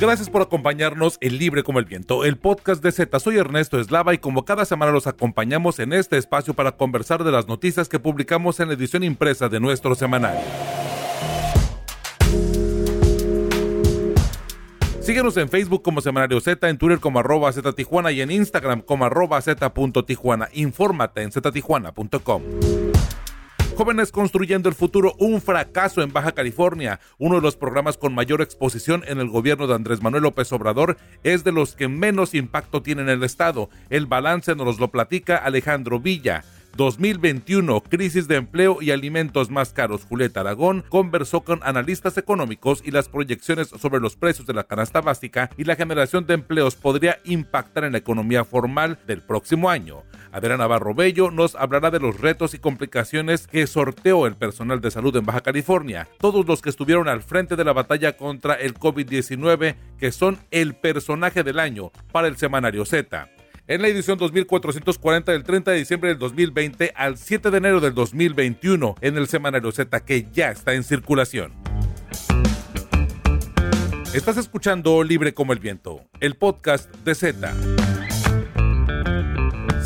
Gracias por acompañarnos en Libre como el Viento, el podcast de Z. Soy Ernesto Eslava y como cada semana los acompañamos en este espacio para conversar de las noticias que publicamos en la edición impresa de nuestro semanario. Síguenos en Facebook como Semanario Z, en Twitter como arroba Z Tijuana y en Instagram como arroba Z Tijuana. Infórmate en ztijuana.com. Jóvenes Construyendo el Futuro, un fracaso en Baja California. Uno de los programas con mayor exposición en el gobierno de Andrés Manuel López Obrador es de los que menos impacto tiene en el Estado. El balance nos lo platica Alejandro Villa. 2021, crisis de empleo y alimentos más caros. Julieta Aragón conversó con analistas económicos y las proyecciones sobre los precios de la canasta básica y la generación de empleos podría impactar en la economía formal del próximo año. Adriana Navarro Bello nos hablará de los retos y complicaciones que sorteó el personal de salud en Baja California, todos los que estuvieron al frente de la batalla contra el COVID-19, que son el personaje del año para el semanario Z en la edición 2440 del 30 de diciembre del 2020 al 7 de enero del 2021 en el semanario Z que ya está en circulación. Estás escuchando Libre como el Viento, el podcast de Z.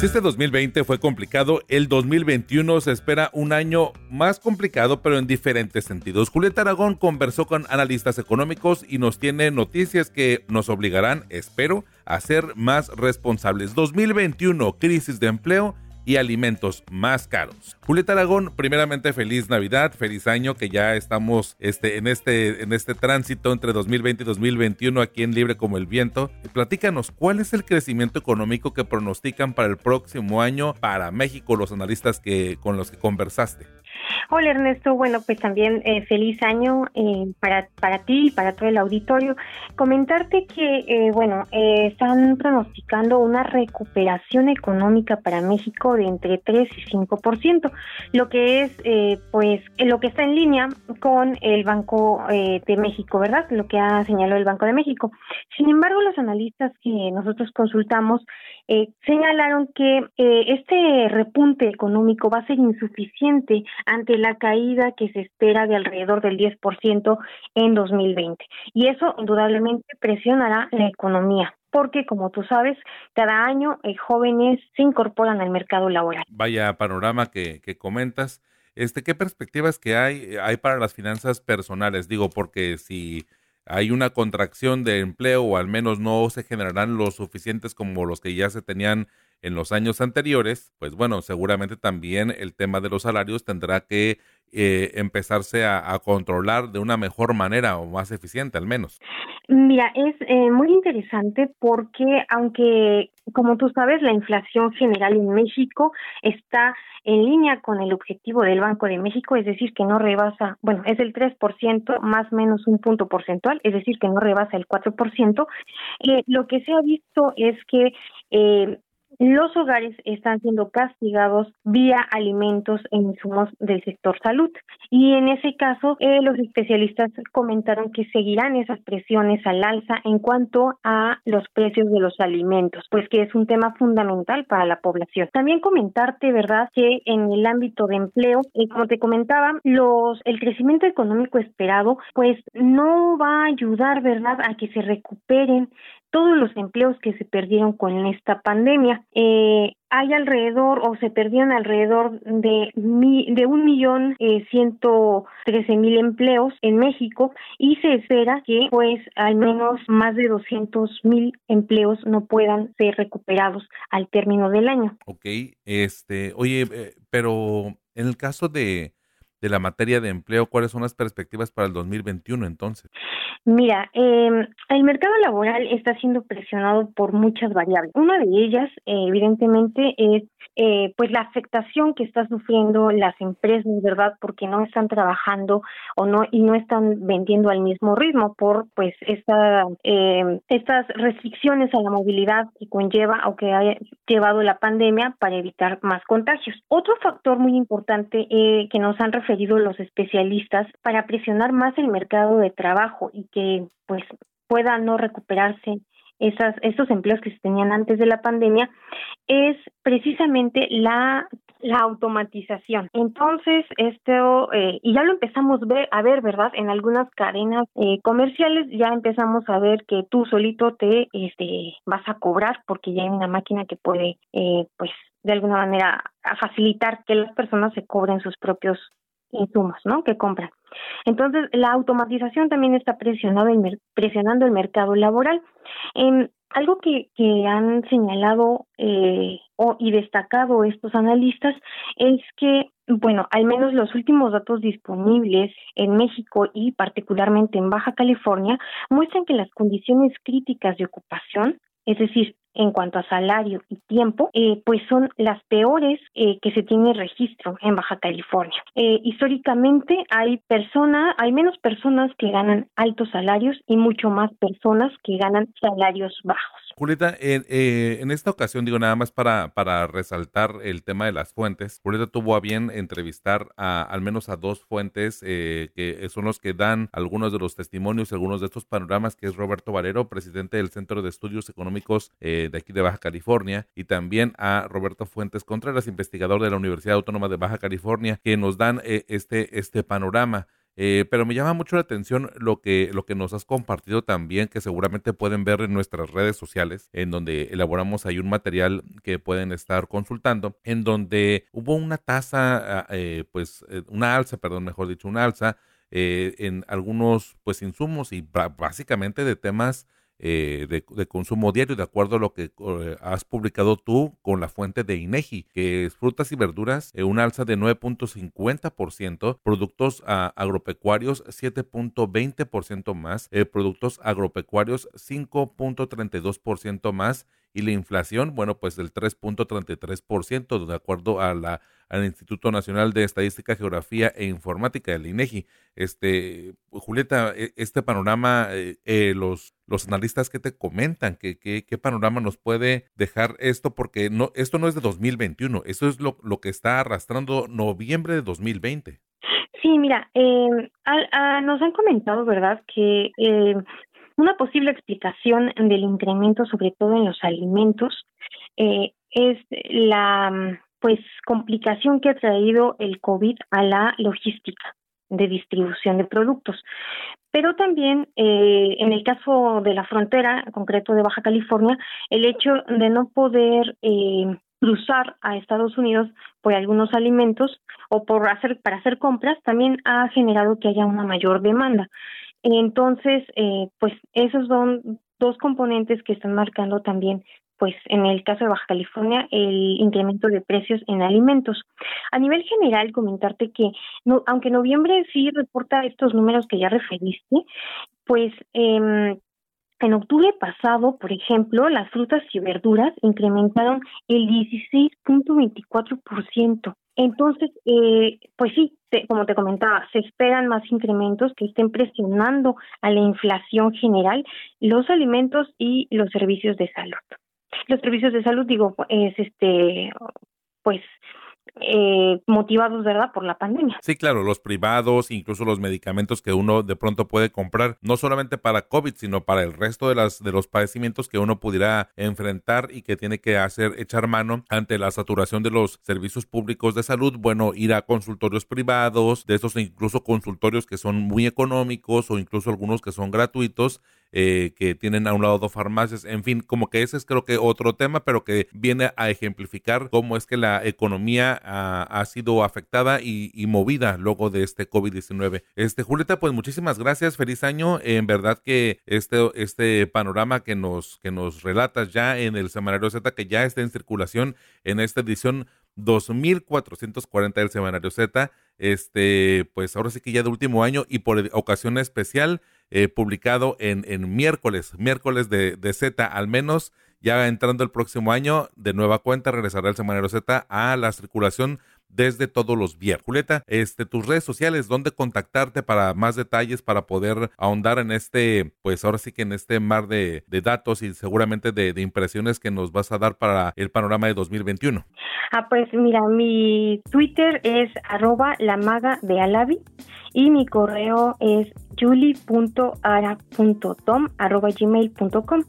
Si este 2020 fue complicado, el 2021 se espera un año más complicado, pero en diferentes sentidos. Julieta Aragón conversó con analistas económicos y nos tiene noticias que nos obligarán, espero, a ser más responsables. 2021, crisis de empleo y alimentos más caros. Julieta Aragón, primeramente feliz Navidad, feliz año que ya estamos este, en, este, en este tránsito entre 2020 y 2021 aquí en Libre como el Viento. Platícanos, ¿cuál es el crecimiento económico que pronostican para el próximo año para México los analistas que, con los que conversaste? Hola Ernesto, bueno pues también eh, feliz año eh, para, para ti y para todo el auditorio. Comentarte que eh, bueno, están pronosticando una recuperación económica para México de entre 3 y 5%, lo que es pues lo que está en línea con el Banco de México, ¿verdad? Lo que ha señalado el Banco de México. Sin embargo, los analistas que nosotros consultamos señalaron que este repunte económico va a ser insuficiente ante la caída que se espera de alrededor del 10% en 2020. Y eso indudablemente presionará la economía porque como tú sabes, cada año eh, jóvenes se incorporan al mercado laboral. Vaya panorama que, que comentas. Este, ¿Qué perspectivas que hay, hay para las finanzas personales? Digo, porque si hay una contracción de empleo o al menos no se generarán los suficientes como los que ya se tenían en los años anteriores, pues bueno, seguramente también el tema de los salarios tendrá que eh, empezarse a, controlar de una mejor manera o más eficiente al menos. Mira, es eh, muy interesante porque aunque, como tú sabes, la inflación general en México está en línea con el objetivo del Banco de México, es decir, que no rebasa, bueno, es el 3% más menos un punto porcentual, es decir, que no rebasa el 4%, eh, lo que se ha visto es que eh, los hogares están siendo castigados vía alimentos e insumos del sector salud. Y en ese caso, eh, los especialistas comentaron que seguirán esas presiones al alza en cuanto a los precios de los alimentos, pues que es un tema fundamental para la población. También comentarte, ¿verdad?, que en el ámbito de empleo, eh, como te comentaba, los, el crecimiento económico esperado, pues no va a ayudar, ¿verdad?, a que se recuperen todos los empleos que se perdieron con esta pandemia. Eh, hay alrededor o se perdieron alrededor de, de un millón eh, ciento trece mil empleos en México y se espera que pues al menos más de doscientos mil empleos no puedan ser recuperados al término del año. Ok, este, oye, eh, pero en el caso de, de la materia de empleo, ¿cuáles son las perspectivas para el 2021 entonces? Mira, eh, el mercado laboral está siendo presionado por muchas variables. Una de ellas, eh, evidentemente, es eh, pues la afectación que están sufriendo las empresas, ¿verdad? Porque no están trabajando o no y no están vendiendo al mismo ritmo por pues esta eh, estas restricciones a la movilidad que conlleva o que ha llevado la pandemia para evitar más contagios. Otro factor muy importante eh, que nos han referido los especialistas para presionar más el mercado de trabajo y que pues pueda no recuperarse esas, esos empleos que se tenían antes de la pandemia, es precisamente la la automatización. Entonces, esto, eh, y ya lo empezamos ver, a ver, ¿verdad? En algunas cadenas eh, comerciales ya empezamos a ver que tú solito te este, vas a cobrar porque ya hay una máquina que puede, eh, pues, de alguna manera facilitar que las personas se cobren sus propios insumos, ¿no? Que compran. Entonces, la automatización también está presionando el, mercado laboral. Eh, algo que, que han señalado eh, o, y destacado estos analistas es que, bueno, al menos los últimos datos disponibles en México y particularmente en Baja California muestran que las condiciones críticas de ocupación es decir, en cuanto a salario y tiempo, eh, pues son las peores eh, que se tiene registro en Baja California. Eh, históricamente hay personas, hay menos personas que ganan altos salarios y mucho más personas que ganan salarios bajos. Julieta, eh, en esta ocasión, digo nada más para, para resaltar el tema de las fuentes, Julieta tuvo a bien entrevistar a al menos a dos fuentes eh, que son los que dan algunos de los testimonios, algunos de estos panoramas, que es Roberto Valero, presidente del Centro de Estudios Económicos eh, de aquí de Baja California, y también a Roberto Fuentes Contreras, investigador de la Universidad Autónoma de Baja California, que nos dan este, este panorama. Eh, pero me llama mucho la atención lo que, lo que nos has compartido también, que seguramente pueden ver en nuestras redes sociales, en donde elaboramos ahí un material que pueden estar consultando, en donde hubo una tasa, ah, eh, pues eh, una alza, perdón, mejor dicho, una alza en algunos pues insumos y básicamente de temas eh, de, consumo diario, de acuerdo a lo que eh, has publicado tú con la fuente de INEGI, que es frutas y verduras, eh, un alza de 9.50%, productos ah, agropecuarios 7.20% más, productos agropecuarios 5.32% más y la inflación, bueno, pues del 3.33%, de acuerdo a la, al Instituto Nacional de Estadística, Geografía e Informática, del INEGI. Este, Julieta, e, este panorama, eh, eh, los, los analistas que te comentan, ¿qué, qué, qué panorama nos puede dejar esto? Porque no, esto no es de 2021, eso es lo, lo que está arrastrando noviembre de 2020. Sí, mira, eh, nos han comentado, ¿verdad?, que eh, una posible explicación del incremento, sobre todo en los alimentos, eh, es la pues complicación que ha traído el COVID a la logística de distribución de productos. Pero también eh, en el caso de la frontera, en concreto de Baja California, el hecho de no poder eh, cruzar a Estados Unidos por algunos alimentos o por hacer para hacer compras también ha generado que haya una mayor demanda. Entonces, eh, pues esos son dos componentes que están marcando también, pues en el caso de Baja California, el incremento de precios en alimentos. A nivel general, comentarte que no, aunque noviembre sí reporta estos números que ya referiste, pues eh, en octubre pasado, por ejemplo, las frutas y verduras incrementaron el 16.24%. Entonces, eh, pues sí, como te comentaba, se esperan más incrementos que estén presionando a la inflación general los alimentos y los servicios de salud. Los servicios de salud, digo, es este, pues eh, motivados, ¿verdad?, por la pandemia. Sí, claro, los privados, incluso los medicamentos que uno de pronto puede comprar, no solamente para COVID, sino para el resto de, las, de los padecimientos que uno pudiera enfrentar y que tiene que hacer, echar mano ante la saturación de los servicios públicos de salud. Bueno, ir a consultorios privados, de esos incluso consultorios que son muy económicos o incluso algunos que son gratuitos eh, que tienen a un lado dos farmacias, en fin, como que ese es creo que otro tema, pero que viene a ejemplificar cómo es que la economía ha, sido afectada y, movida luego de este COVID-19. Este, Julieta, pues muchísimas gracias, feliz año, en verdad que este, este panorama que nos, que nos relatas ya en el Semanario Z, que ya está en circulación en esta edición 2440 del Semanario Z, este, pues ahora sí que ya de último año y por ocasión especial, eh, publicado en, en miércoles, miércoles de, de Z, al menos ya entrando el próximo año, de nueva cuenta regresará el Semanario Z a la circulación desde todos los viernes. Julieta, este, tus redes sociales, dónde contactarte para más detalles, para poder ahondar en este, pues ahora sí que en este mar de, datos y seguramente de, impresiones que nos vas a dar para el panorama de 2021. Ah, pues mira, mi Twitter es arroba de y mi correo es julie.ara.tom.gmail.com.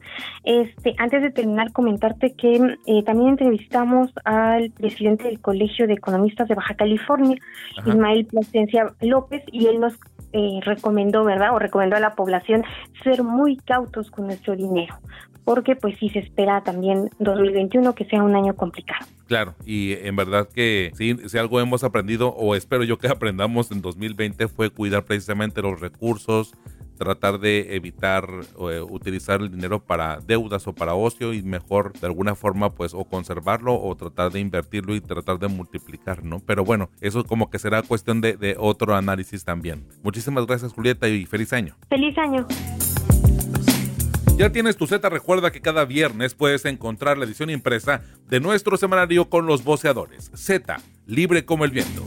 Este, antes de terminar, comentarte que eh, también entrevistamos al presidente del Colegio de Economistas de Baja California, Ismael Plasencia López, y él nos eh, recomendó, ¿verdad? O recomendó a la población ser muy cautos con nuestro dinero, porque pues sí se espera también 2021 que sea un año complicado. Claro, y en verdad que sí, si algo hemos aprendido, o espero yo que aprendamos en 2020, fue cuidar precisamente los recursos, tratar de evitar eh, utilizar el dinero para deudas o para ocio y mejor de alguna forma pues o conservarlo o tratar de invertirlo y tratar de multiplicar, ¿no? Pero bueno, eso como que será cuestión de, de otro análisis también. Muchísimas gracias Julieta y feliz año. Feliz año. Ya tienes tu Z, recuerda que cada viernes puedes encontrar la edición impresa de nuestro semanario con los voceadores. Z, libre como el viento.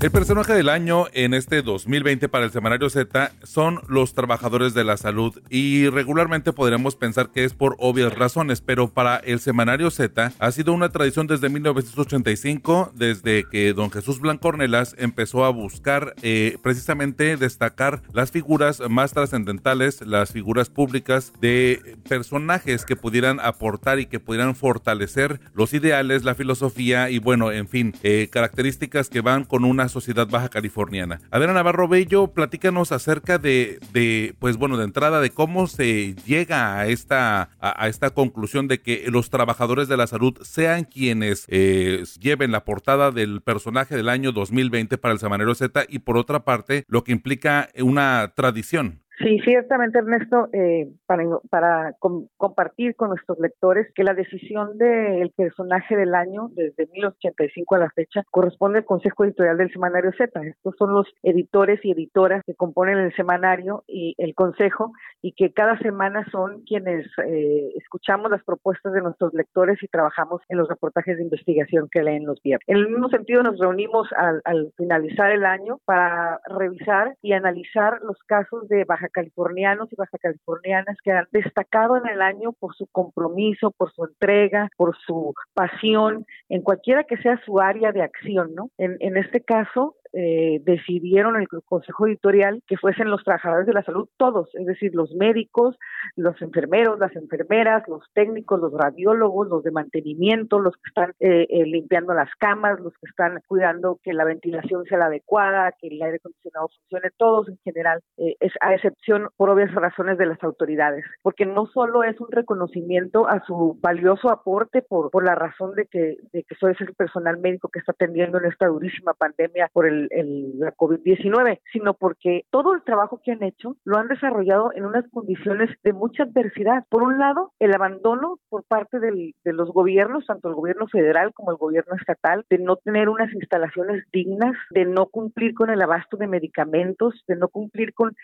El personaje del año en este 2020 para el semanario Z son los trabajadores de la salud y regularmente podríamos pensar que es por obvias razones, pero para el semanario Z ha sido una tradición desde 1985, desde que don Jesús Blancornelas empezó a buscar eh, precisamente destacar las figuras más trascendentales, las figuras públicas de personajes que pudieran aportar y que pudieran fortalecer los ideales, la filosofía y bueno, en fin, eh, características que van con una sociedad baja californiana. Adriana Navarro Bello, platícanos acerca de, pues bueno, de entrada de cómo se llega a esta, a, esta conclusión de que los trabajadores de la salud sean quienes eh, lleven la portada del personaje del año 2020 para el Semanero Z y por otra parte lo que implica una tradición Sí, ciertamente, Ernesto, eh, para, para compartir con nuestros lectores que la decisión del personaje del año, desde 1985 a la fecha, corresponde al Consejo Editorial del Semanario Z. Estos son los editores y editoras que componen el semanario y el Consejo, y que cada semana son quienes eh, escuchamos las propuestas de nuestros lectores y trabajamos en los reportajes de investigación que leen los viernes. En el mismo sentido, nos reunimos al, al finalizar el año para revisar y analizar los casos de baja californianos y baja californianas que han destacado en el año por su compromiso, por su entrega, por su pasión, en cualquiera que sea su área de acción, ¿no? En, en este caso, eh, decidieron el Consejo Editorial que fuesen los trabajadores de la salud todos, es decir, los médicos, los enfermeros, las enfermeras, los técnicos, los radiólogos, los de mantenimiento, los que están eh, eh, limpiando las camas, los que están cuidando que la ventilación sea la adecuada, que el aire acondicionado funcione, todos en general, es a excepción por obvias razones de las autoridades, porque no solo es un reconocimiento a su valioso aporte por, por la razón de que, de que el personal médico que está atendiendo en esta durísima pandemia por el el, la COVID-19, sino porque todo el trabajo que han hecho lo han desarrollado en unas condiciones de mucha adversidad. Por un lado, el abandono por parte del, de los gobiernos, tanto el gobierno federal como el gobierno estatal, de no tener unas instalaciones dignas, de no cumplir con el abasto de medicamentos, de no cumplir con,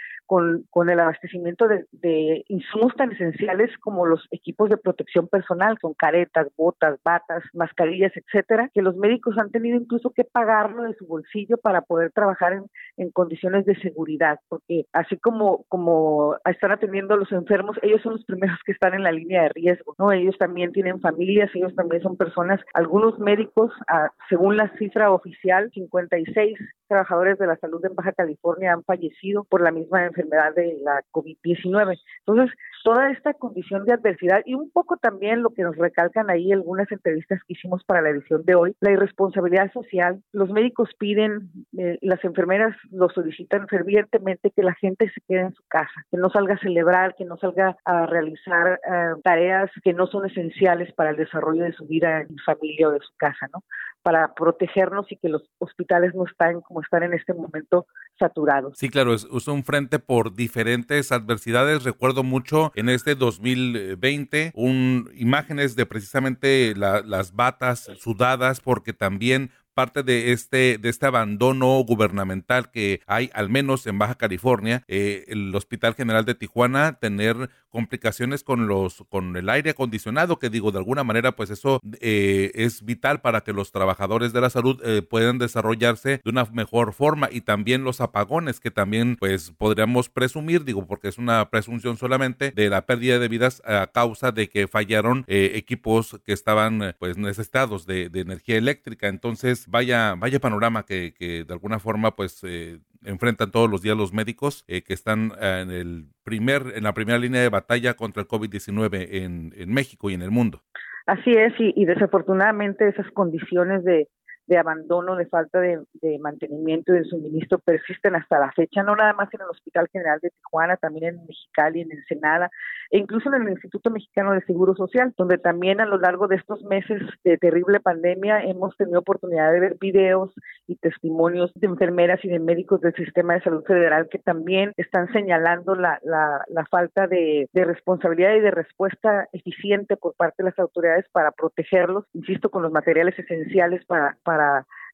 el abastecimiento de, de insumos tan esenciales como los equipos de protección personal, con caretas, botas, batas, mascarillas, etcétera, que los médicos han tenido incluso que pagarlo de su bolsillo para poder trabajar en, condiciones de seguridad, porque así como, como están atendiendo los enfermos, ellos son los primeros que están en la línea de riesgo, ¿no? Ellos también tienen familias, ellos también son personas, algunos médicos, ah, según la cifra oficial, 56 trabajadores de la salud en Baja California han fallecido por la misma enfermedad de la COVID-19. Entonces, toda esta condición de adversidad y un poco también lo que nos recalcan ahí algunas entrevistas que hicimos para la edición de hoy, la irresponsabilidad social. Los médicos piden eh, las enfermeras lo solicitan fervientemente que la gente se quede en su casa, que no salga a celebrar, que no salga a realizar eh, tareas que no son esenciales para el desarrollo de su vida en familia o de su casa, ¿no? Para protegernos y que los hospitales no estén como están en este momento saturados. Sí, claro, es, un frente por diferentes adversidades. Recuerdo mucho en este 2020 un, imágenes de precisamente las batas sudadas porque también parte de este, de este abandono gubernamental que hay, al menos en Baja California, eh, el Hospital General de Tijuana, tener complicaciones con los con el aire acondicionado que digo de alguna manera pues eso eh, es vital para que los trabajadores de la salud eh, puedan desarrollarse de una mejor forma y también los apagones que también pues podríamos presumir digo porque es una presunción solamente de la pérdida de vidas a causa de que fallaron equipos que estaban pues necesitados de, de energía eléctrica. Entonces país. Vaya, vaya panorama que, que de alguna forma pues eh, enfrentan todos los días los médicos eh, que están eh, en el primer, en la primera línea de batalla contra el COVID-19 en, en México y en el mundo. Así es, y desafortunadamente esas condiciones de, de abandono, de falta de, mantenimiento y de suministro persisten hasta la fecha, no nada más en el Hospital General de Tijuana, también en Mexicali, en Ensenada, e incluso en el Instituto Mexicano de Seguro Social, donde también a lo largo de estos meses de terrible pandemia hemos tenido oportunidad de ver videos y testimonios de enfermeras y de médicos del sistema de salud federal que también están señalando la, la, la falta de, de responsabilidad y de respuesta eficiente por parte de las autoridades para protegerlos, insisto, con los materiales esenciales para para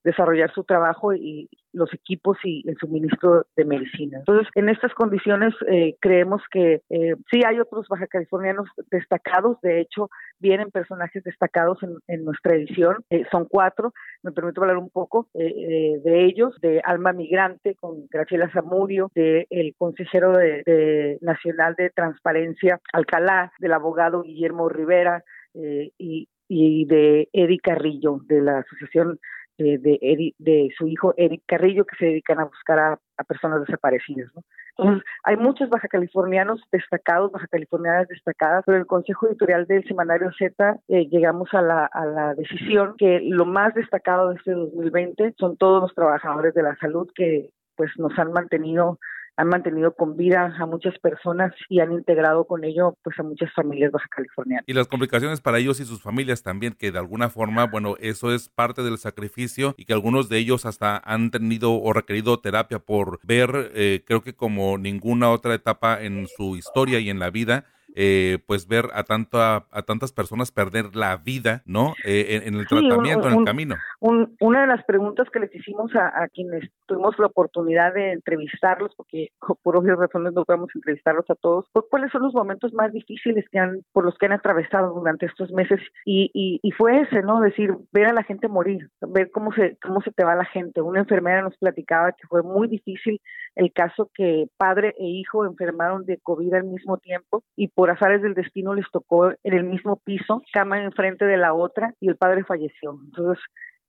desarrollar su trabajo y los equipos y el suministro de medicina. Entonces, en estas condiciones eh, creemos que eh, sí hay otros baja californianos destacados, de hecho vienen personajes destacados en, nuestra edición, eh, son cuatro, me permito hablar un poco de ellos, de Alma Migrante con Graciela Zamudio, del el consejero de, nacional de Transparencia Alcalá, del abogado Guillermo Rivera y y de Eric Carrillo, de la Asociación eh, de, de su hijo Eric Carrillo, que se dedican a buscar a, personas desaparecidas. ¿no? Entonces, hay muchos baja californianos destacados, baja californianas destacadas, pero en el Consejo Editorial del Semanario Z eh, llegamos a la, a la decisión que lo más destacado de este 2020 son todos los trabajadores de la salud que pues nos han mantenido han mantenido con vida a muchas personas y han integrado con ello pues a muchas familias baja californianas. Y las complicaciones para ellos y sus familias también, que de alguna forma, bueno, eso es parte del sacrificio y que algunos de ellos hasta han tenido o requerido terapia por ver, eh, creo que como ninguna otra etapa en su historia y en la vida, eh, pues ver a, tanto, a, tantas personas perder la vida, ¿no? Eh, en, el tratamiento, en el camino. una de las preguntas que les hicimos a, quienes tuvimos la oportunidad de entrevistarlos, porque por obvias razones no podemos entrevistarlos a todos, pues, cuáles son los momentos más difíciles que han, por los que han atravesado durante estos meses y, y, y fue ese, ¿no? Decir, ver a la gente morir, ver cómo se, cómo se te va la gente. Una enfermera nos platicaba que fue muy difícil el caso que padre e hijo enfermaron de COVID al mismo tiempo y por azares del destino les tocó en el mismo piso, cama enfrente de la otra y el padre falleció. Entonces,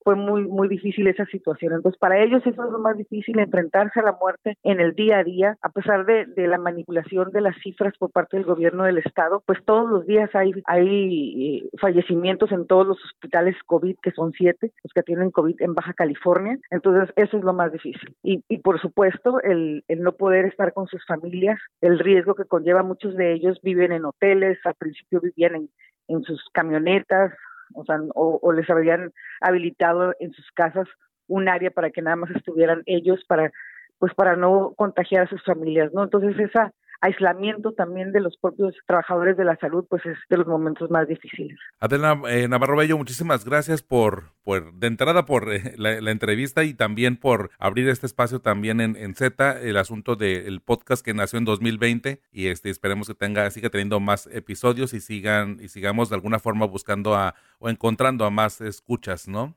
fue muy muy difícil esa situación. Entonces, para ellos eso es lo más difícil, enfrentarse a la muerte en el día a día, a pesar de, de la manipulación de las cifras por parte del gobierno del Estado, pues todos los días hay, hay eh, fallecimientos en todos los hospitales COVID, que son siete, los que tienen COVID en Baja California. Entonces, eso es lo más difícil. Y, y por supuesto, el, el no poder estar con sus familias, el riesgo que conlleva, muchos de ellos viven en hoteles, al principio vivían en, en sus camionetas, o sea, o, les habrían habilitado en sus casas un área para que nada más estuvieran ellos para pues para no contagiar a sus familias, ¿no? Entonces esa aislamiento también de los propios trabajadores de la salud, pues es de los momentos más difíciles. Adela eh, Navarro Bello, muchísimas gracias por, por de entrada por eh, la, entrevista y también por abrir este espacio también en, en Z, el asunto del podcast que nació en 2020 y este esperemos que tenga siga teniendo más episodios y sigan y sigamos de alguna forma buscando a o encontrando a más escuchas, ¿no?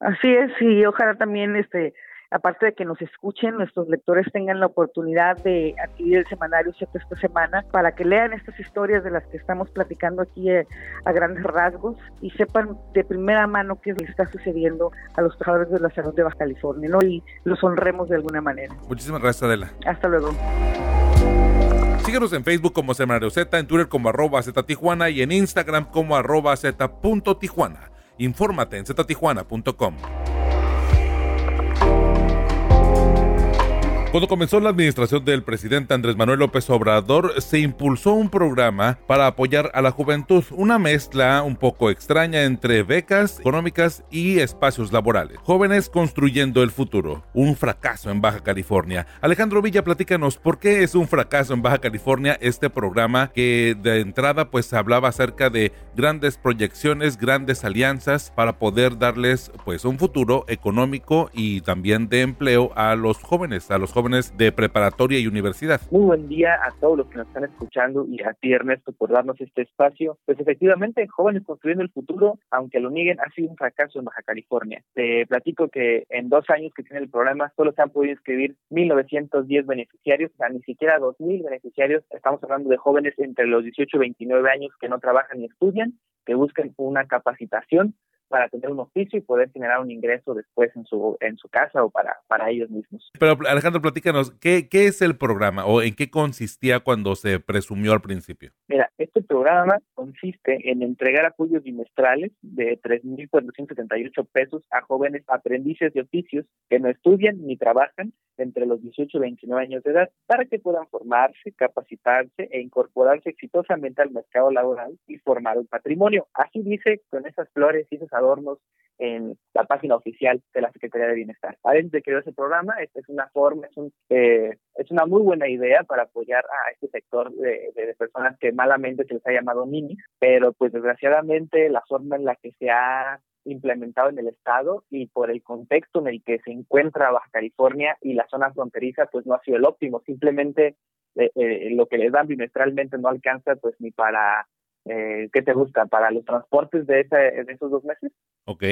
Así es, y ojalá también este aparte de que nos escuchen, nuestros lectores tengan la oportunidad de adquirir el semanario esta semana para que lean estas historias de las que estamos platicando aquí eh, a grandes rasgos y sepan de primera mano qué que está sucediendo a los trabajadores de la salud de Baja California, ¿no? Y los honremos de alguna manera. Muchísimas gracias, Adela. Hasta luego. Síguenos en Facebook como Semanario Z, en Twitter como arroba Z Tijuana y en Instagram como arroba Z Tijuana. Infórmate en ztijuana.com. Cuando comenzó la administración del presidente Andrés Manuel López Obrador, se impulsó un programa para apoyar a la juventud, una mezcla un poco extraña entre becas económicas y espacios laborales. Jóvenes construyendo el futuro, un fracaso en Baja California. Alejandro Villa, platícanos por qué es un fracaso en Baja California este programa que de entrada pues hablaba acerca de grandes proyecciones, grandes alianzas para poder darles pues un futuro económico y también de empleo a los jóvenes, a los jóvenes jóvenes de preparatoria y universidad. Muy buen día a todos los que nos están escuchando y a ti Ernesto por darnos este espacio. Pues efectivamente, Jóvenes Construyendo el Futuro, aunque lo nieguen, ha sido un fracaso en Baja California. Te platico que en dos años que tiene el programa solo se han podido inscribir 1.910 beneficiarios, o sea, ni siquiera 2.000 beneficiarios. Estamos hablando de jóvenes entre los 18 y 29 años que no trabajan ni estudian, que buscan una capacitación para tener un oficio y poder generar un ingreso después en su en su casa o para, para ellos mismos. Pero Alejandro, platícanos, ¿qué, ¿qué es el programa o en qué consistía cuando se presumió al principio? Mira, este programa consiste en entregar apoyos bimestrales de 3.478 pesos a jóvenes aprendices de oficios que no estudian ni trabajan entre los 18 y 29 años de edad para que puedan formarse, capacitarse e incorporarse exitosamente al mercado laboral y formar un patrimonio. Así dice con esas flores y esos adornos en la página oficial de la Secretaría de Bienestar. A veces de crear ese programa, es una forma, es, un, eh, es una muy buena idea para apoyar a este sector de, de, personas que malamente se les ha llamado ninis, pero pues desgraciadamente la forma en la que se ha implementado en el estado y por el contexto en el que se encuentra Baja California y la zona fronteriza pues no ha sido el óptimo simplemente eh, eh, lo que les dan bimestralmente no alcanza pues ni para eh, ¿qué te gusta? Para los transportes de, ese, de esos dos meses. Ok.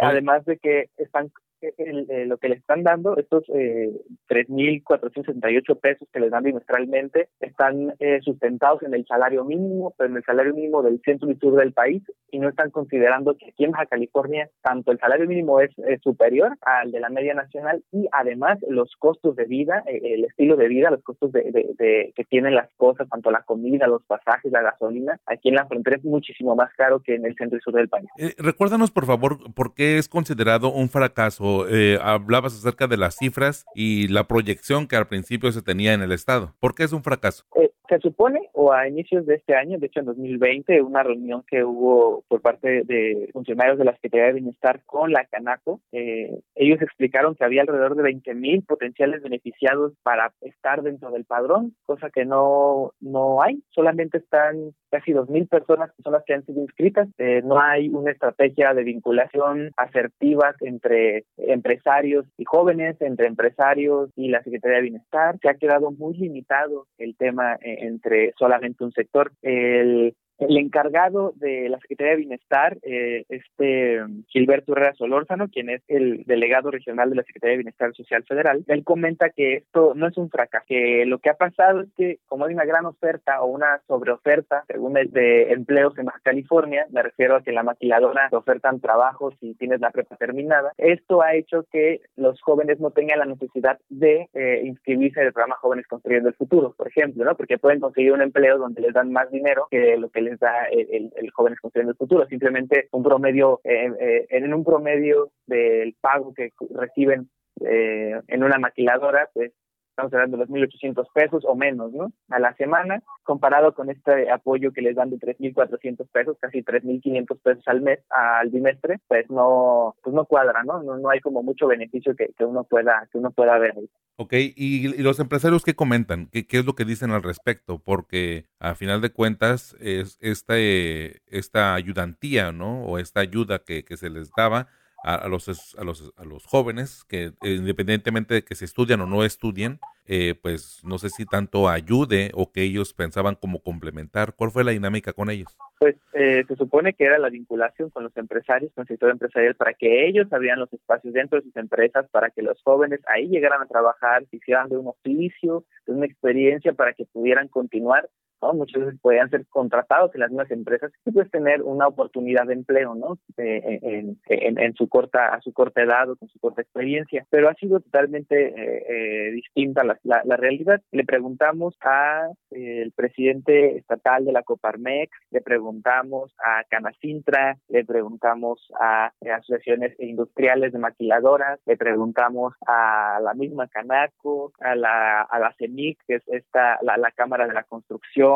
Además de que están eh, lo que le están dando, estos eh, 3.468 pesos que les dan bimestralmente, están eh, sustentados en el salario mínimo, pero en el salario mínimo del centro y sur del país, y no están considerando que aquí en Baja California tanto el salario mínimo es, superior al de la media nacional y además los costos de vida, eh, el estilo de vida, los costos de, de, que tienen las cosas, tanto la comida, los pasajes, la gasolina, aquí en la frontera es muchísimo más caro que en el centro y sur del país. recuérdanos, por favor, por qué es considerado un fracaso eh, hablabas acerca de las cifras y la proyección que al principio se tenía en el Estado. ¿Por qué es un fracaso? Eh, se supone, o a inicios de este año, de hecho en 2020, una reunión que hubo por parte de funcionarios de la Secretaría de Bienestar con la Canaco, eh, ellos explicaron que había alrededor de 20 mil potenciales beneficiados para estar dentro del padrón, cosa que no, no hay, solamente están casi 2 mil personas que son las que han sido inscritas, eh, no hay una estrategia de vinculación asertiva entre empresarios y jóvenes, entre empresarios y la Secretaría de Bienestar, se ha quedado muy limitado el tema. Eh, entre solamente un sector. El el encargado de la Secretaría de Bienestar, eh, este Gilberto Herrera Solórzano, quien es el delegado regional de la Secretaría de Bienestar Social Federal, él comenta que esto no es un fracaso, que lo que ha pasado es que como hay una gran oferta o una sobreoferta, según el de empleos en California, me refiero a que la maquiladora te ofertan trabajos si tienes la prepa terminada, esto ha hecho que los jóvenes no tengan la necesidad de eh, inscribirse en el programa Jóvenes Construyendo el Futuro, por ejemplo, ¿no? Porque pueden conseguir un empleo donde les dan más dinero que lo que les da el, el, Jóvenes Construyendo el Futuro, simplemente un promedio, eh, eh, en un promedio del pago que reciben eh, en una maquiladora, pues estamos hablando de los 1.800 pesos o menos, ¿no? A la semana, comparado con este apoyo que les dan de 3.400 pesos, casi 3.500 pesos al mes, al bimestre, pues no, pues no cuadra, ¿no? No, no hay como mucho beneficio que, que uno pueda, que uno pueda ver. Ok, ¿Y, los empresarios qué comentan? ¿Qué, ¿Qué, es lo que dicen al respecto? Porque a final de cuentas, es esta, esta ayudantía, ¿no? O esta ayuda que, que se les daba, a, los, a, los, a los jóvenes que eh, independientemente de que se estudian o no estudien, eh, pues no sé si tanto ayude o que ellos pensaban como complementar. ¿Cuál fue la dinámica con ellos? Pues eh, se supone que era la vinculación con los empresarios, con el sector empresarial, para que ellos abrieran los espacios dentro de sus empresas, para que los jóvenes ahí llegaran a trabajar, hicieran de un oficio, de una experiencia, para que pudieran continuar Muchos veces podían ser contratados en las mismas empresas y pues tener una oportunidad de empleo, ¿no? en, en, su corta, a su corta edad o con su corta experiencia. Pero ha sido totalmente eh, eh, distinta la, la, realidad. Le preguntamos a eh, el presidente estatal de la Coparmex, le preguntamos a Canacintra, le preguntamos a, asociaciones industriales de maquiladoras, le preguntamos a la misma Canaco, a la, a la CEMIC, que es esta, la, la Cámara de la Construcción,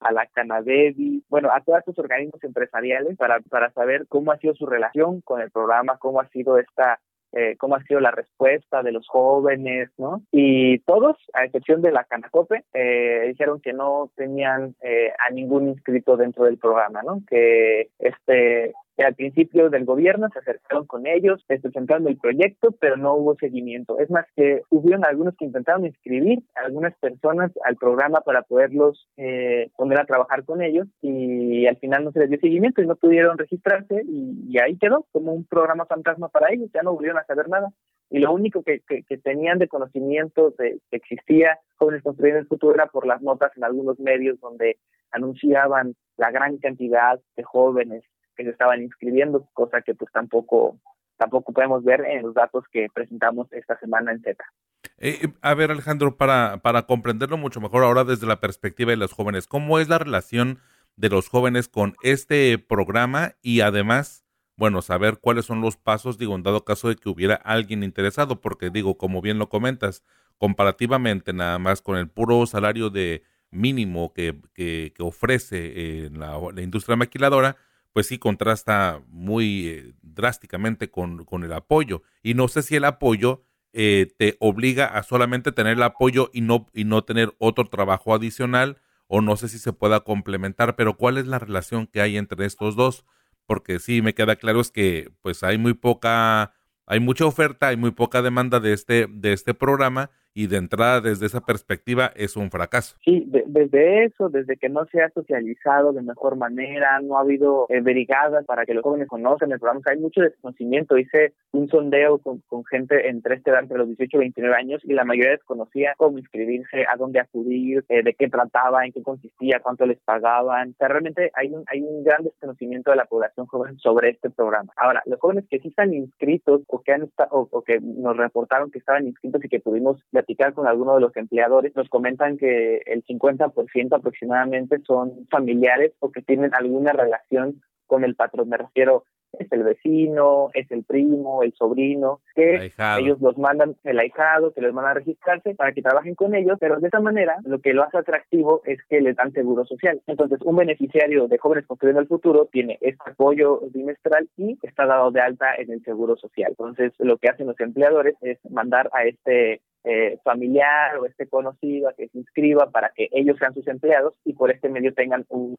a la Canadevi, bueno, a todos estos organismos empresariales para, para saber cómo ha sido su relación con el programa, cómo ha sido esta eh, cómo ha sido la respuesta de los jóvenes, ¿no? Y todos, a excepción de la Canacope, eh, dijeron que no tenían eh, a ningún inscrito dentro del programa, ¿no? Que este al principio del gobierno se acercaron con ellos presentando el proyecto, pero no hubo seguimiento. Es más que hubieron algunos que intentaron inscribir a algunas personas al programa para poderlos eh, poner a trabajar con ellos y al final no se les dio seguimiento y no pudieron registrarse y, ahí quedó como un programa fantasma para ellos, ya no volvieron a saber nada. Y lo único que, que, tenían de conocimiento de que existía Jóvenes Construyendo el Futuro era por las notas en algunos medios donde anunciaban la gran cantidad de jóvenes estaban inscribiendo, cosa que pues tampoco tampoco podemos ver en los datos que presentamos esta semana en Z. Eh, eh, a ver, Alejandro, para, para comprenderlo mucho mejor ahora desde la perspectiva de los jóvenes, ¿cómo es la relación de los jóvenes con este programa y además, bueno, saber cuáles son los pasos, digo, en dado caso de que hubiera alguien interesado, porque digo, como bien lo comentas, comparativamente nada más con el puro salario de mínimo que, que, ofrece eh, la industria maquiladora, pues sí contrasta muy eh, drásticamente con, con, el apoyo. Y no sé si el apoyo eh, te obliga a solamente tener el apoyo y no, y no tener otro trabajo adicional, o no sé si se pueda complementar, pero ¿cuál es la relación que hay entre estos dos? Porque sí, me queda claro es que pues hay muy poca, hay mucha oferta, hay muy poca demanda de este, de este programa y de entrada desde esa perspectiva es un fracaso. Sí, desde eso, desde que no se ha socializado de mejor manera, no ha habido eh, brigadas para que los jóvenes conozcan el programa, hay mucho desconocimiento. Hice un sondeo con, gente entre este edad, entre los 18 y 29 años, y la mayoría desconocía cómo inscribirse, a dónde acudir, eh, de qué trataba, en qué consistía, cuánto les pagaban. O sea, realmente hay un, hay un gran desconocimiento de la población joven sobre este programa. Ahora, los jóvenes que sí están inscritos o que, han estado, o que nos reportaron que estaban inscritos y que pudimos platicar con algunos de los empleadores, nos comentan que el 50% aproximadamente son familiares o que tienen alguna relación con el patrón. Me refiero es el vecino, es el primo, el sobrino, que ellos los mandan, el ahijado, que les mandan a registrarse para que trabajen con ellos, pero de esa manera lo que lo hace atractivo es que les dan seguro social. Entonces, un beneficiario de Jóvenes Construyendo el Futuro tiene este apoyo bimestral y está dado de alta en el seguro social. Entonces, lo que hacen los empleadores es mandar a este eh, familiar o este conocido a que se inscriba para que ellos sean sus empleados y por este medio tengan un,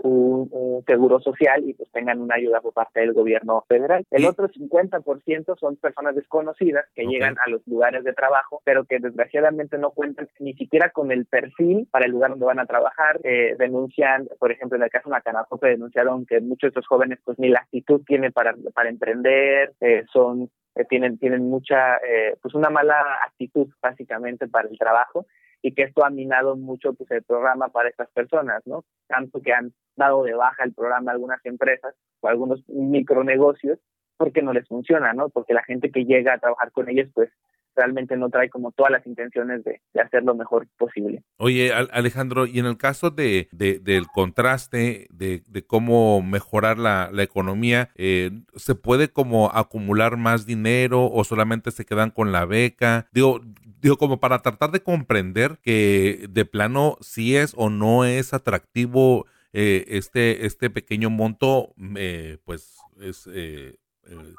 seguro social y pues tengan una ayuda por parte del gobierno federal. El otro 50% son personas desconocidas que llegan a los lugares de trabajo, pero que desgraciadamente no cuentan ni siquiera con el perfil para el lugar donde van a trabajar. Eh, denuncian, por ejemplo, en el caso de Macanacope denunciaron que muchos de estos jóvenes pues ni la actitud tienen para, para emprender, eh, son eh, tienen, tienen mucha, eh, pues una mala actitud básicamente para el trabajo y que esto ha minado mucho pues el programa para estas personas, ¿no? Tanto que han dado de baja el programa a algunas empresas o algunos micronegocios porque no les funciona, ¿no? Porque la gente que llega a trabajar con ellos pues realmente no trae como todas las intenciones de, hacer lo mejor posible. Oye, Alejandro, y en el caso de, del contraste, de, cómo mejorar la, economía, eh, ¿se puede como acumular más dinero o solamente se quedan con la beca? Digo, digo, como para tratar de comprender que de plano si es o no es atractivo eh, este, este pequeño monto, eh, pues es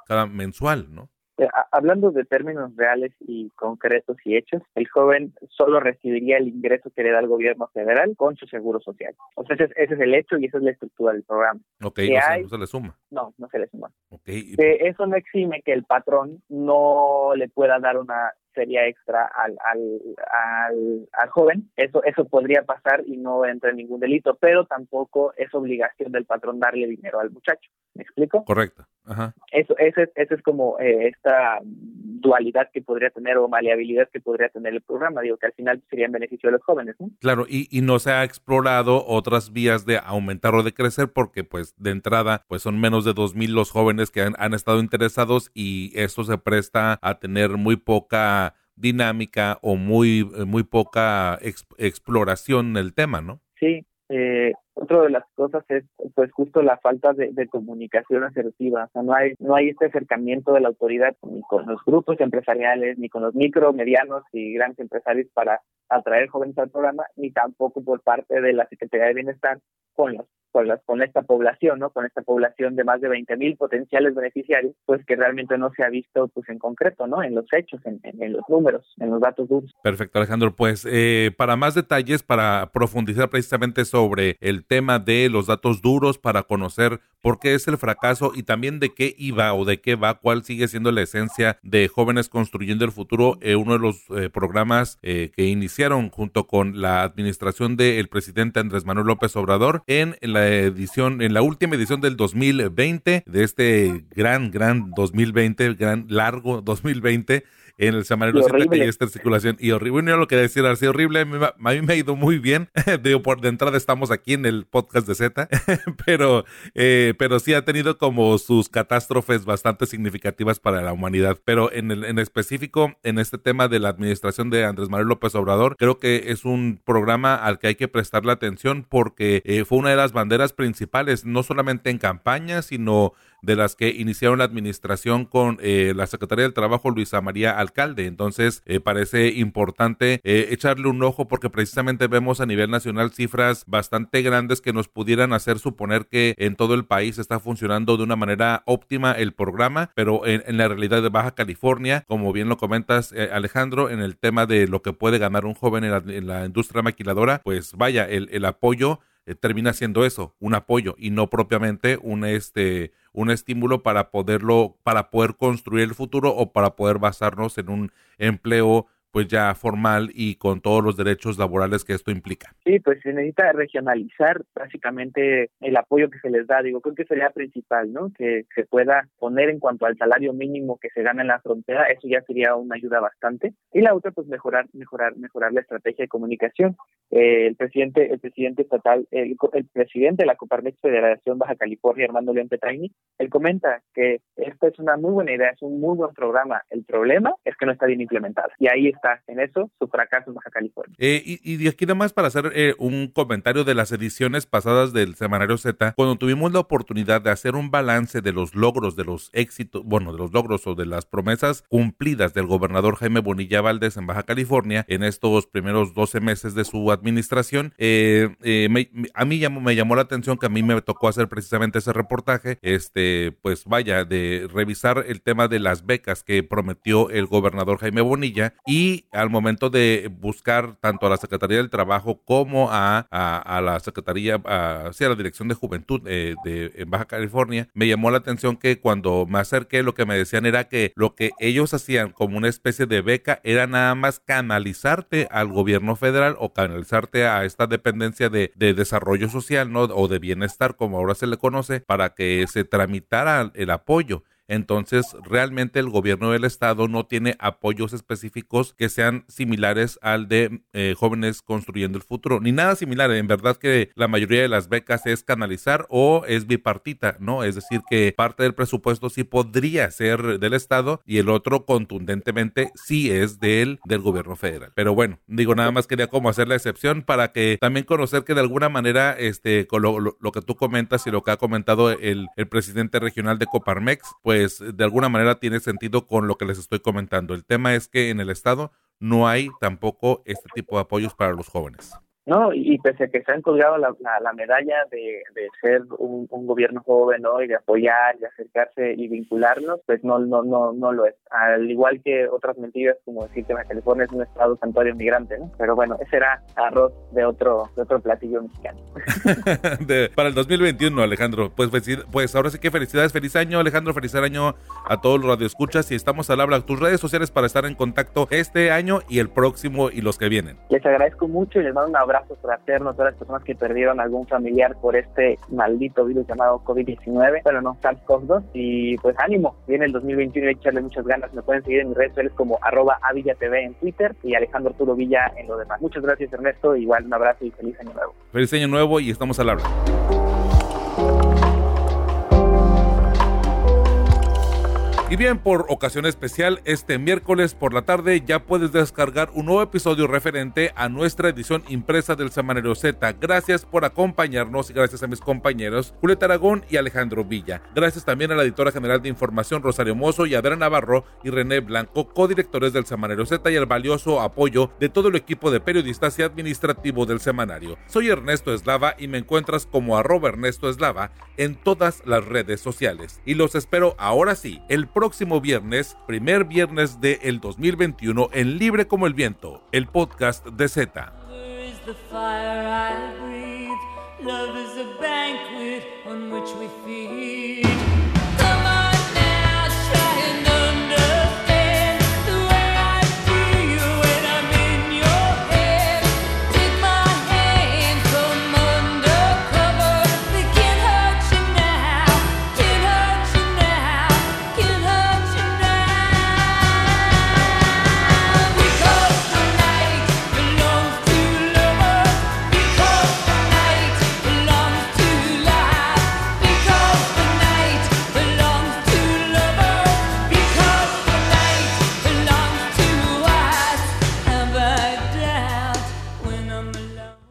cada mensual, ¿no? Eh, hablando de términos reales y concretos y hechos, el joven solo recibiría el ingreso que le da el gobierno federal con su seguro social. O sea, ese, es el hecho y esa es la estructura del programa. Ok, no se le suma. No, no se le suma. Okay. eso no exime que el patrón no le pueda dar una sería extra al, al, al, al, joven. Eso, eso podría pasar y no entra en ningún delito, pero tampoco es obligación del patrón darle dinero al muchacho. ¿Me explico? Correcto. Ajá. Eso, ese, ese es como eh, esta dualidad que podría tener o maleabilidad que podría tener el programa. Digo que al final sería en beneficio de los jóvenes. ¿no? Claro, y, y no se ha explorado otras vías de aumentar o de crecer porque pues de entrada pues son menos de dos mil los jóvenes que han, han estado interesados y esto se presta a tener muy poca dinámica o muy, muy poca exploración del tema, ¿no? Sí, eh, otra de las cosas es pues justo la falta de, comunicación asertiva, o sea, no hay, no hay este acercamiento de la autoridad ni con los grupos empresariales, ni con los micro, medianos y grandes empresarios para atraer jóvenes al programa, ni tampoco por parte de la Secretaría de Bienestar con los con, con esta población, ¿no? Con esta población de más de 20 mil potenciales beneficiarios, pues que realmente no se ha visto, pues en concreto, ¿no? En los hechos, en, en, los números, en los datos duros. Perfecto, Alejandro. Pues eh, para más detalles, para profundizar precisamente sobre el tema de los datos duros, para conocer por qué es el fracaso y también de qué iba o de qué va, cuál sigue siendo la esencia de Jóvenes Construyendo el Futuro, eh, uno de los eh, programas que iniciaron junto con la administración del presidente Andrés Manuel López Obrador en la edición, en la última edición del 2020, de este gran, gran 2020, gran, largo 2020. En el semanario Z que esta circulación y horrible. No lo que decir así horrible, a mí, me ha ido muy bien. Digo, por de entrada estamos aquí en el podcast de Z, pero, eh, pero sí ha tenido como sus catástrofes bastante significativas para la humanidad. Pero en, el, en específico, en este tema de la administración de Andrés Manuel López Obrador, creo que es un programa al que hay que prestarle atención porque eh, fue una de las banderas principales, no solamente en campaña, sino de las que iniciaron la administración con eh, la Secretaría del Trabajo Luisa María Alcalde. Entonces, eh, parece importante eh, echarle un ojo porque precisamente vemos a nivel nacional cifras bastante grandes que nos pudieran hacer suponer que en todo el país está funcionando de una manera óptima el programa, pero en, la realidad de Baja California, como bien lo comentas Alejandro, en el tema de lo que puede ganar un joven en la, industria maquiladora, pues vaya, el, el apoyo termina siendo eso, un apoyo y no propiamente un este un estímulo para poderlo, para poder construir el futuro o para poder basarnos en un empleo pues ya formal y con todos los derechos laborales que esto implica. Sí, pues se necesita regionalizar básicamente el apoyo que se les da. Digo, creo que sería principal, ¿no? Que se pueda poner en cuanto al salario mínimo que se gana en la frontera, eso ya sería una ayuda bastante. Y la otra, pues mejorar, mejorar, mejorar la estrategia de comunicación. Eh, el presidente, el presidente estatal, el, presidente de la Coparmex Federación Baja California, Armando León Petraini, él comenta que esta es una muy buena idea, es un muy buen programa. El problema es que no está bien implementado. Y ahí en eso, su fracaso en Baja California. Eh, y, y, aquí nada más para hacer eh, un comentario de las ediciones pasadas del Semanario Z, cuando tuvimos la oportunidad de hacer un balance de los logros, de los éxitos, bueno, de los logros o de las promesas cumplidas del gobernador Jaime Bonilla Valdés en Baja California en estos primeros 12 meses de su administración. Eh, eh, a mí me llamó la atención que a mí me tocó hacer precisamente ese reportaje, este, pues vaya, de revisar el tema de las becas que prometió el gobernador Jaime Bonilla y al momento de buscar tanto a la Secretaría del Trabajo como a, a, la Secretaría, hacia la Dirección de Juventud eh, de, en Baja California, me llamó la atención que cuando me acerqué lo que me decían era que lo que ellos hacían como una especie de beca era nada más canalizarte al gobierno federal o canalizar a esta dependencia de, de desarrollo social, ¿no? O de bienestar, como ahora se le conoce, para que se tramitara el apoyo. Entonces, realmente el gobierno del estado no tiene apoyos específicos que sean similares al de eh, jóvenes construyendo el futuro, ni nada similar. En verdad que la mayoría de las becas es canalizar o es bipartita, ¿no? Es decir, que parte del presupuesto sí podría ser del estado y el otro contundentemente sí es del, del gobierno federal. Pero bueno, digo, nada más quería como hacer la excepción para que también conocer que de alguna manera, este, con lo, lo, que tú comentas y lo que ha comentado el, el presidente regional de Coparmex, pues pues de alguna manera tiene sentido con lo que les estoy comentando. El tema es que en el Estado no hay tampoco este tipo de apoyos para los jóvenes. No, y pese a que se han colgado la, la, medalla de, de ser un, un, gobierno joven, ¿no? Y de apoyar, y acercarse y vincularnos, pues no, no, no, no lo es. Al igual que otras mentiras, como decir que California es un estado santuario migrante, ¿no? Pero bueno, ese era arroz de otro, de otro platillo mexicano. para el 2021, Alejandro. Pues, pues ahora sí que felicidades, feliz año, Alejandro, feliz año a todos los radioescuchas y estamos al habla. Tus redes sociales para estar en contacto este año y el próximo y los que vienen. Les agradezco mucho y les mando un abrazo abrazos fraternos a todas las personas que perdieron algún familiar por este maldito virus llamado COVID-19, pero no, SARS-CoV-2. Y pues ánimo, viene el 2021 y hay que echarle muchas ganas. Me pueden seguir en mis redes sociales como arroba TV en Twitter y Alejandro Arturo Villa en lo demás. Muchas gracias Ernesto, igual un abrazo y feliz año nuevo. Feliz año nuevo y estamos al habla. Y bien, por ocasión especial, este miércoles por la tarde ya puedes descargar un nuevo episodio referente a nuestra edición impresa del Semanario Z. Gracias por acompañarnos y gracias a mis compañeros Julieta Aragón y Alejandro Villa. Gracias también a la editora general de información Rosario Mozo y Adriana Navarro y René Blanco, codirectores del Semanario Z y el valioso apoyo de todo el equipo de periodistas y administrativo del semanario. Soy Ernesto Eslava y me encuentras como arroba Ernesto Eslava en todas las redes sociales. Y los espero ahora sí, próximo viernes, primer viernes del el 2021 en Libre como el Viento, el podcast de Z.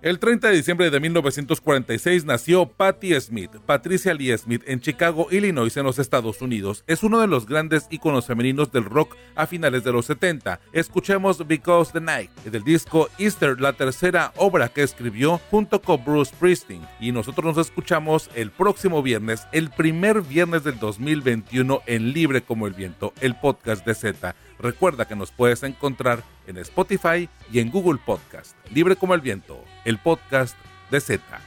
El 30 de diciembre de 1946 nació Patti Smith, Patricia Lee Smith, en Chicago, Illinois, en los Estados Unidos. Es uno de los grandes íconos femeninos del rock a finales de los 70. Escuchemos Because the Night, del disco Easter, la tercera obra que escribió junto con Bruce Springsteen. Y nosotros nos escuchamos el próximo viernes, el primer viernes del 2021 en Libre como el Viento, el podcast de Z. Recuerda que nos puedes encontrar en Spotify y en Google Podcast. Libre como el viento, el podcast de Z.